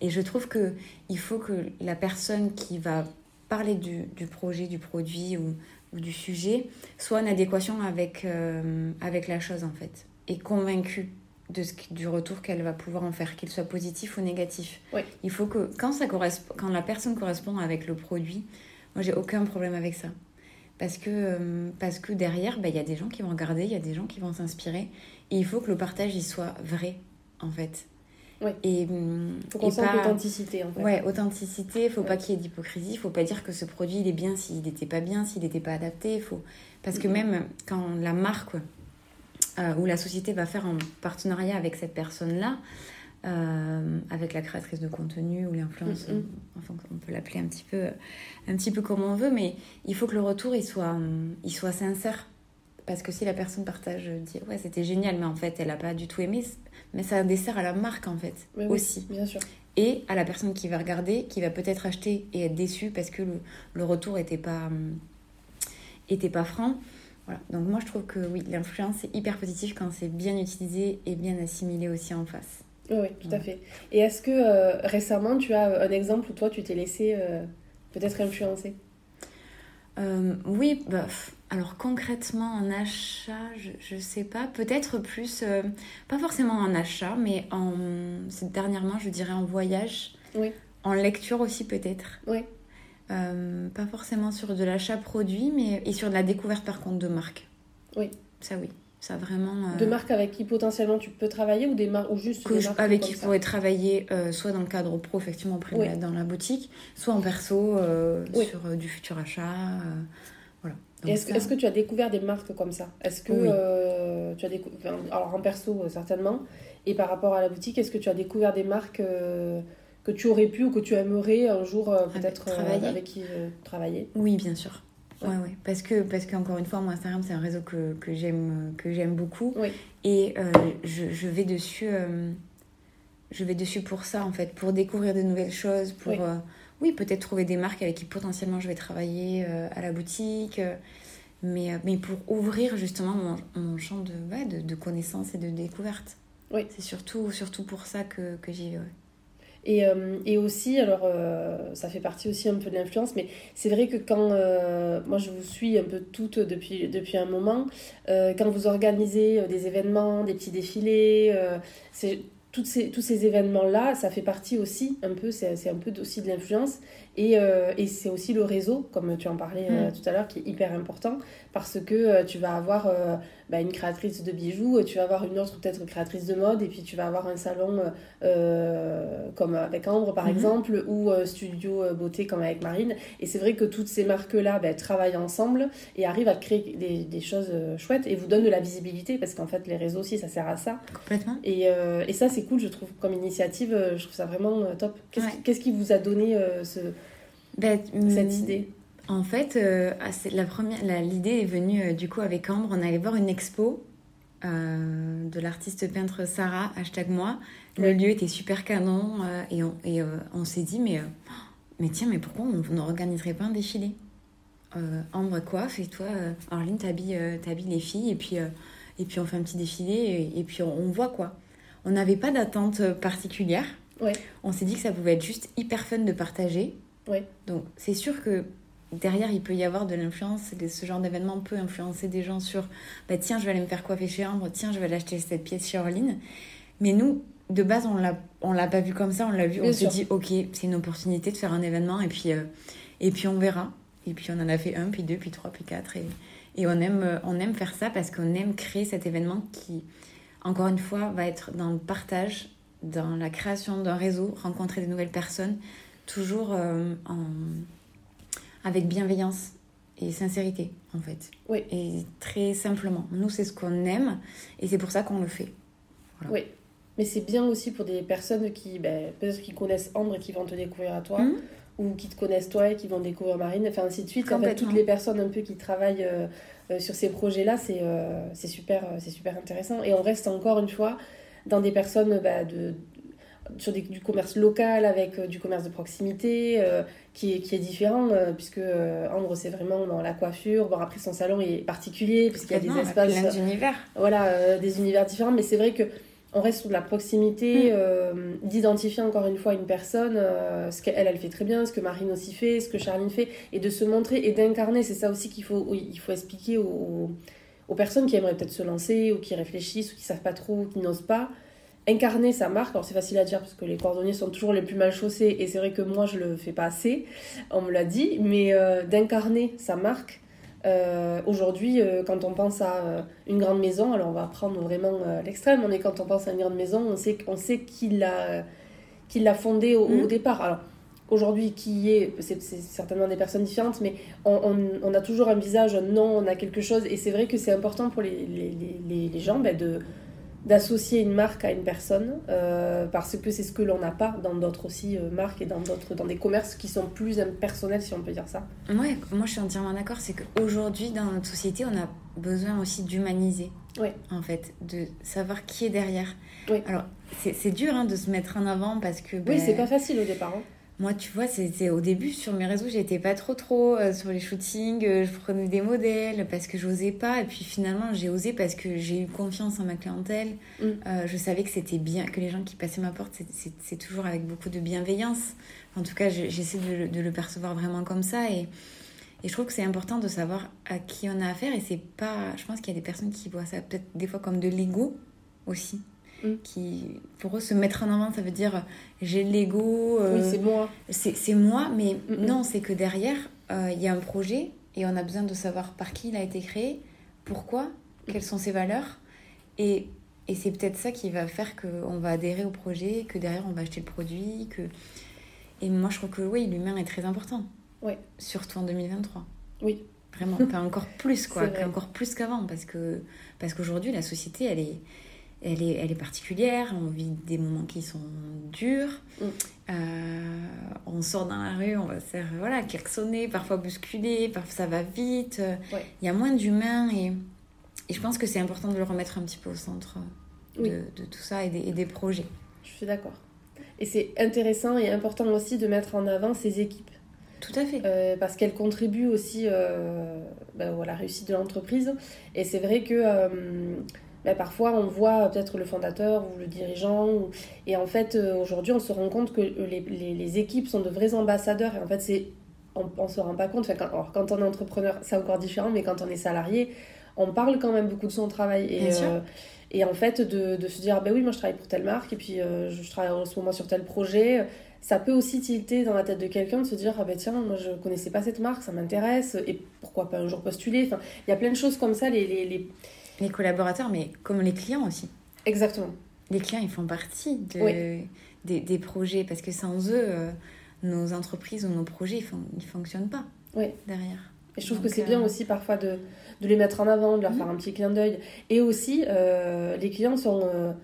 et je trouve que il faut que la personne qui va parler du, du projet, du produit ou, ou du sujet soit en adéquation avec, avec la chose en fait. Et convaincue de ce, du retour qu'elle va pouvoir en faire, qu'il soit positif ou négatif. Oui. Il faut que quand, ça correspond, quand la personne correspond avec le produit, moi j'ai aucun problème avec ça. Parce que, euh, parce que derrière, bah, il y a des gens qui vont regarder, il y a des gens qui vont s'inspirer. Et il faut que le partage il soit vrai, en fait. Oui. Et, hum, faut qu'on sente pas- l'authenticité en fait Ouais, authenticité, faut Ouais. pas qu'il y ait d'hypocrisie, faut pas dire que ce produit il est bien s'il n'était pas bien, s'il n'était pas adapté, faut parce que même quand la marque euh, ou la société va faire un partenariat avec cette personne-là, euh, avec la créatrice de contenu ou l'influence, Mhm. enfin on peut l'appeler un petit peu un petit peu comme on veut, mais il faut que le retour il soit il soit sincère. Parce que si la personne partage, euh, dit ouais c'était génial, mais en fait elle a pas du tout aimé, mais ça dessert à la marque en fait Mais oui, aussi bien sûr et à la personne qui va regarder, qui va peut-être acheter et être déçue parce que le, le retour était pas, était pas franc. Voilà. Donc moi je trouve que oui, l'influence est hyper positif quand c'est bien utilisé et bien assimilé aussi en face. oui, tout à fait et est-ce que euh, récemment tu as un exemple où toi tu t'es laissé euh, peut-être influencer? Euh, oui, bah, alors concrètement en achat, je, je sais pas, peut-être plus, euh, pas forcément en achat, mais en, c'est dernièrement je dirais en voyage, Oui. en lecture aussi peut-être. Oui. Euh, pas forcément sur de l'achat produit, mais et sur de la découverte par contre de marques. Oui. Ça oui, ça vraiment. euh, de marques avec qui potentiellement tu peux travailler ou des marques ou juste que des je- marques avec qui je pourrais travailler euh, soit dans le cadre pro, effectivement, auprès de Oui. dans la boutique, soit en perso, Oui. sur du futur achat. voilà. Est-ce ça- est-ce que tu as découvert des marques comme ça? Est-ce que Oui. tu as découvert, alors en perso certainement, et par rapport à la boutique, est-ce que tu as découvert des marques que tu aurais pu ou que tu aimerais un jour euh, peut-être euh, travailler. avec qui euh, travailler Oui, bien sûr. Ouais. Ouais, ouais. Parce que, parce qu'encore une fois, moi, Instagram, c'est un réseau que, que j'aime, que j'aime beaucoup. Oui. Et je, je vais dessus, je vais dessus pour ça, en fait, pour découvrir de nouvelles choses, pour, Oui. euh, oui, peut-être trouver des marques avec qui potentiellement je vais travailler euh, à la boutique, euh, mais, mais pour ouvrir justement mon, mon champ de, ouais, de, de connaissances et de découverte. Oui. C'est surtout, surtout pour ça que, que j'y vais. ouais. Et, euh, et aussi, alors euh, ça fait partie aussi un peu de l'influence, mais c'est vrai que quand euh, moi je vous suis un peu toutes depuis, depuis un moment, quand vous organisez des événements, des petits défilés, c'est toutes ces, tous ces événements-là, ça fait partie aussi un peu, c'est un peu aussi de l'influence. Et, euh, et c'est aussi le réseau, comme tu en parlais euh, mm. tout à l'heure, qui est hyper important parce que euh, tu vas avoir bah, une créatrice de bijoux, tu vas avoir une autre peut-être créatrice de mode, et puis tu vas avoir un salon comme avec Ambre par mm-hmm. exemple, ou studio beauté comme avec Marine. Et c'est vrai que toutes ces marques-là bah, travaillent ensemble et arrivent à créer des, des choses chouettes et vous donnent de la visibilité parce qu'en fait les réseaux aussi ça sert à ça. Complètement. Et, et ça c'est cool je trouve comme initiative, je trouve ça vraiment top. Qu'est-ce qui vous a donné ce ben, cette mm, idée En fait, euh, la première, l'idée est venue euh, du coup avec Ambre. On allait voir une expo euh, de l'artiste peintre Sarah, hashtag moi. Le lieu était super canon et on, et, on s'est dit, mais, mais tiens, mais pourquoi on n'organiserait pas un défilé? Ambre coiffe et toi, Arline, t'habilles les filles et puis, et puis on fait un petit défilé et, puis on, voit quoi. On n'avait pas d'attente particulière. On s'est dit que ça pouvait être juste hyper fun de partager donc c'est sûr que derrière, il peut y avoir de l'influence. Ce genre d'événement peut influencer des gens sur bah, tiens, je vais aller me faire coiffer chez Ambre, tiens, je vais aller acheter cette pièce chez Orline. Mais nous, de base, on l'a, on l'a pas vu comme ça, on l'a vu, on s'est dit ok, c'est une opportunité de faire un événement et puis, euh, et puis on verra. Et puis on en a fait un, puis deux, puis trois, puis quatre. Et, et on, aime, euh, on aime faire ça parce qu'on aime créer cet événement qui, encore une fois, va être dans le partage, dans la création d'un réseau, rencontrer de nouvelles personnes, toujours euh, en... avec bienveillance et sincérité, en fait. Oui. Et très simplement. Nous, c'est ce qu'on aime et c'est pour ça qu'on le fait. Oui. Mais c'est bien aussi pour des personnes qui, ben, peut-être qui connaissent Ambre et qui vont te découvrir à toi, mmh. ou qui te connaissent toi et qui vont découvrir Marine, enfin ainsi de suite. En fait, toutes les personnes un peu qui travaillent euh, euh, sur ces projets-là, c'est c'est super, c'est super intéressant. Et on reste encore une fois dans des personnes bah, de, sur du commerce local avec euh, du commerce de proximité euh, qui, est, qui est différent euh, puisque Ambre c'est vraiment dans la coiffure bon après son salon est particulier puisqu'il y a des espaces d'univers. voilà des univers différents. Mais c'est vrai que on reste sur de la proximité mm. d'identifier encore une fois une personne ce qu'elle elle fait très bien ce que Marine aussi fait ce que Charline fait et de se montrer et d'incarner. C'est ça aussi qu'il faut il faut expliquer aux, aux personnes qui aimeraient peut-être se lancer ou qui réfléchissent ou qui savent pas trop ou qui n'osent pas incarner sa marque. Alors c'est facile à dire parce que les cordonniers sont toujours les plus mal chaussés et c'est vrai que moi je le fais pas assez, on me l'a dit, mais euh, d'incarner sa marque. Euh, aujourd'hui, euh, quand on pense à une grande maison, alors on va prendre vraiment l'extrême, on est quand on pense à une grande maison, on sait, on sait qui l'a qui l'a fondée au, mm. départ. Alors aujourd'hui, qui est, c'est certainement des personnes différentes, mais on, on, a toujours un visage, un nom, on a quelque chose, et c'est vrai que c'est important pour les, les, les, les gens ben, de d'associer une marque à une personne euh, parce que c'est ce que l'on n'a pas dans d'autres aussi euh, marques et dans d'autres dans des commerces qui sont plus impersonnels si on peut dire ça. Ouais, moi je suis entièrement d'accord, c'est qu'aujourd'hui dans notre société on a besoin aussi d'humaniser. Oui. En fait, de savoir qui est derrière. Oui. Alors, c'est dur hein, de se mettre en avant parce que. oui, c'est ben, pas facile au départ. Hein. Moi, tu vois, c'était au début sur mes réseaux, j'étais pas trop trop euh, sur les shootings, euh, je prenais des modèles parce que j'osais pas, et puis finalement j'ai osé parce que j'ai eu confiance en ma clientèle. Mm. Euh, je savais que c'était bien, que les gens qui passaient ma porte, c'est toujours avec beaucoup de bienveillance. En tout cas, j'essaie de, de, le percevoir vraiment comme ça, et, et je trouve que c'est important de savoir à qui on a affaire, et c'est pas, je pense qu'il y a des personnes qui voient ça peut-être des fois comme de l'ego aussi. Mm. qui pour eux se mettre en avant ça veut dire j'ai l'ego euh, oui, c'est moi. c'est moi mais non c'est que derrière euh, il y a un projet et on a besoin de savoir par qui il a été créé pourquoi quelles sont ses valeurs. Et, et c'est peut-être ça qui va faire qu'on va adhérer au projet que derrière on va acheter le produit que et moi je crois que oui l'humain est très important. Surtout en 2023 oui. Vraiment encore [laughs] plus quoi. Encore plus qu'avant parce que parce qu'aujourd'hui la société elle est elle est, elle est particulière, on vit des moments qui sont durs. Mm. Euh, on sort dans la rue, on va se faire voilà, klaxonner, parfois bousculer, parfois ça va vite. Il y a moins d'humains et, et, je pense que c'est important de le remettre un petit peu au centre de, de tout ça et des, des, projets. Je suis d'accord. Et c'est intéressant et important aussi de mettre en avant ces équipes. Tout à fait. Euh, parce qu'elles contribuent aussi euh, ben, à la réussite de l'entreprise. Et c'est vrai que bah, parfois on voit peut-être le fondateur ou le dirigeant. Et en fait, euh, aujourd'hui, on se rend compte que les, les, équipes sont de vrais ambassadeurs. Et en fait, c'est on ne se rend pas compte. Enfin, quand, alors, quand on est entrepreneur, c'est encore différent, mais quand on est salarié, on parle quand même beaucoup de son travail. Et, euh, et en fait, de, de, se dire, ah ben oui, moi je travaille pour telle marque, et puis euh, je travaille en ce moment sur tel projet, ça peut aussi tilter dans la tête de quelqu'un de se dire, ah ben tiens, moi je connaissais pas cette marque, ça m'intéresse, et pourquoi pas un jour postuler? Enfin, il y a plein de choses comme ça. Les, les, les... les collaborateurs, mais comme les clients aussi. Exactement. Les clients, ils font partie de, des, des, projets, parce que sans eux, euh, nos entreprises ou nos projets, ils ne fonctionnent pas oui. derrière. Et je trouve que c'est bien euh, aussi parfois de, de, les mettre en avant, de leur mhm. faire un petit clin d'œil. Et aussi, euh, les clients sont,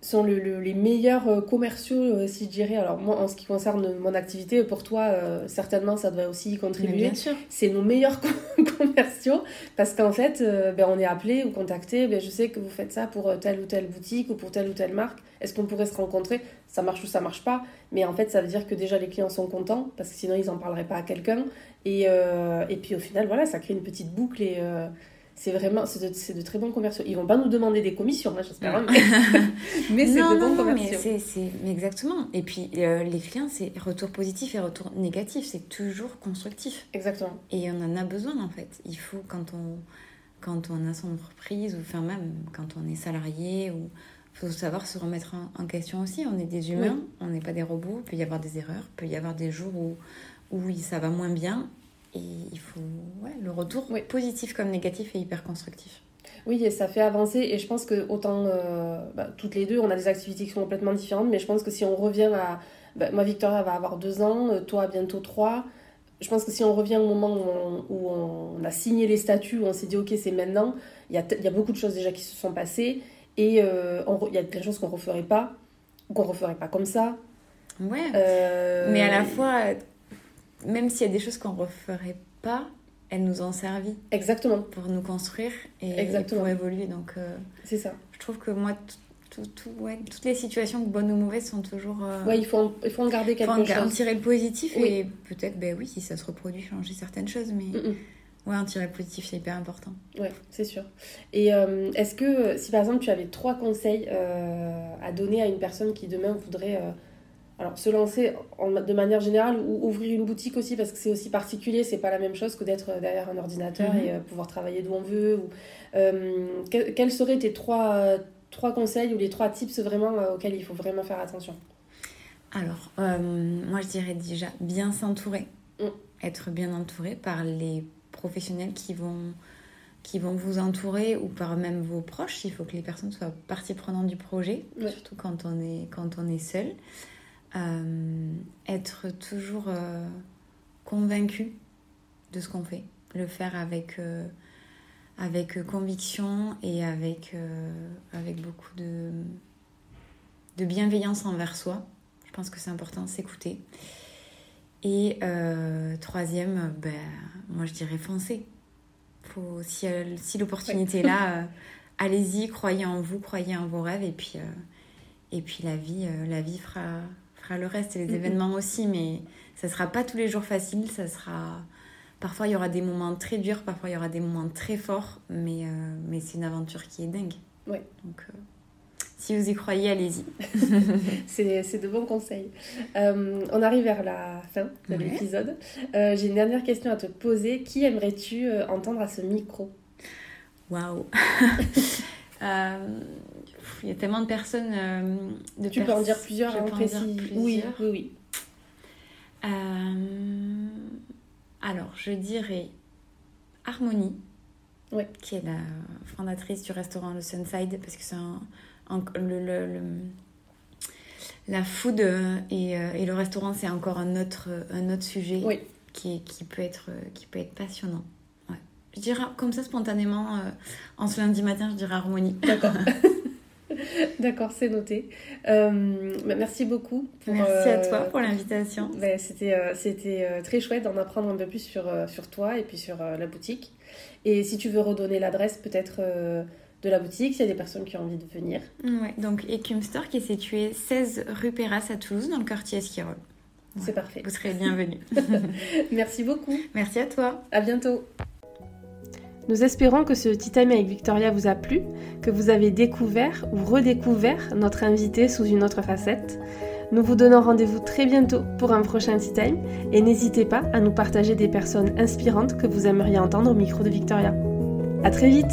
sont le, les meilleurs commerciaux, si je dirais. Alors, moi, en ce qui concerne mon activité, pour toi, certainement, ça doit aussi y contribuer. bien sûr. C'est nos meilleurs [laughs] commerciaux parce qu'en fait, ben, on est appelé ou contacté. Ben, je sais que vous faites ça pour telle ou telle boutique ou pour telle ou telle marque. Est-ce qu'on pourrait se rencontrer? Ça marche ou ça marche pas. Mais en fait, ça veut dire que déjà les clients sont contents parce que sinon, ils n'en parleraient pas à quelqu'un. Et, euh, et puis au final, voilà, ça crée une petite boucle et euh, c'est vraiment, c'est de, de, très bons commerciaux. Ils vont pas nous demander des commissions, hein, j'espère, hein, [laughs] mais, c'est de bons commerciaux. Mais, c'est, exactement. Et puis euh, les clients, c'est retour positif et retour négatif, c'est toujours constructif. Exactement. Et on en a besoin en fait. Il faut quand on, quand on a son entreprise, ou enfin même quand on est salarié, ou faut savoir se remettre en, question aussi. On est des humains, on n'est pas des robots. Il peut y avoir des erreurs, il peut y avoir des jours où oui, ça va moins bien. Et il faut. Ouais, le retour, positif comme négatif, est hyper constructif. Oui, et ça fait avancer. Et je pense que, autant. Euh, bah, toutes les deux, on a des activités qui sont complètement différentes. Mais je pense que si on revient à. Bah, moi, Victoria va avoir deux ans, euh, toi, bientôt trois. Je pense que si on revient au moment où on, a signé les statuts, où on s'est dit, OK, c'est maintenant, il y a, y a, beaucoup de choses déjà qui se sont passées. Et euh, il y a plein de choses qu'on ne referait pas, qu'on ne referait pas comme ça. Ouais. Mais à la fois, même s'il y a des choses qu'on referait pas, elles nous ont servi. Exactement. Pour nous construire et, pour évoluer. Donc, euh, c'est ça. Je trouve que moi, tout, tout, ouais, toutes les situations, bonnes ou mauvaises, sont toujours. Euh, ouais, il faut, en, il faut en garder quelque faut en tirer le positif et peut-être, ben oui, si ça se reproduit, changer certaines choses, mais. Ouais, en tirer le positif, c'est hyper important. Ouais, c'est sûr. Et euh, est-ce que, si par exemple tu avais trois conseils à donner à une personne qui demain voudrait alors se lancer de manière générale ou ouvrir une boutique aussi parce que c'est aussi particulier, c'est pas la même chose que d'être derrière un ordinateur et mhm. euh, pouvoir travailler d'où on veut. Ou, euh, quels seraient tes trois, trois conseils ou les trois tips vraiment euh, auxquels il faut vraiment faire attention? Alors, moi je dirais déjà bien s'entourer, mm. être bien entouré par les professionnels qui vont qui vont vous entourer ou par même vos proches. Il faut que les personnes soient partie prenante du projet, surtout quand on est, quand on est seul. Euh, être toujours euh, convaincu de ce qu'on fait, le faire avec, euh, avec conviction et avec, avec beaucoup de, de bienveillance envers soi. Je pense que c'est important, s'écouter. Et troisième, ben, moi je dirais foncer. Faut, si si l'opportunité est là, [laughs] allez-y, croyez en vous, croyez en vos rêves et puis, et puis la vie, la vie fera, le reste et les événements aussi, mais ça sera pas tous les jours facile. Ça sera parfois il y aura des moments très durs, parfois il y aura des moments très forts, mais euh, mais c'est une aventure qui est dingue. Oui. Donc euh, si vous y croyez, allez-y. [laughs] c'est de bons conseils. Euh, on arrive vers la fin de l'épisode. J'ai une dernière question à te poser. Qui aimerais-tu entendre à ce micro? Waouh [laughs] il y a tellement de personnes. Euh, de tu peux en dire plusieurs, en précis. Oui, oui, oui. Euh, alors, je dirais Harmonie, qui est la fondatrice du restaurant Le Sunside, parce que c'est un, le, le, la food et, euh, et le restaurant, c'est encore un autre, un autre sujet qui, qui, peut être, qui peut être passionnant. Je dirais comme ça spontanément, en ce lundi matin, je dirais Harmonie. D'accord. [laughs] [laughs] D'accord, c'est noté. Euh, bah, merci beaucoup. merci à toi pour l'invitation. Bah, c'était euh, c'était euh, très chouette d'en apprendre un peu plus sur, sur toi et puis sur la boutique. Et si tu veux redonner l'adresse peut-être de la boutique, s'il y a des personnes qui ont envie de venir. Ouais, donc Ecum Store qui est situé 16 rue Perras à Toulouse dans le quartier Esquirol. C'est parfait. Vous serez bienvenue. [laughs] merci beaucoup. Merci à toi. À bientôt. Nous espérons que ce Tea Time avec Victoria vous a plu, que vous avez découvert ou redécouvert notre invité sous une autre facette. Nous vous donnons rendez-vous très bientôt pour un prochain Tea Time et n'hésitez pas à nous partager des personnes inspirantes que vous aimeriez entendre au micro de Victoria. A très vite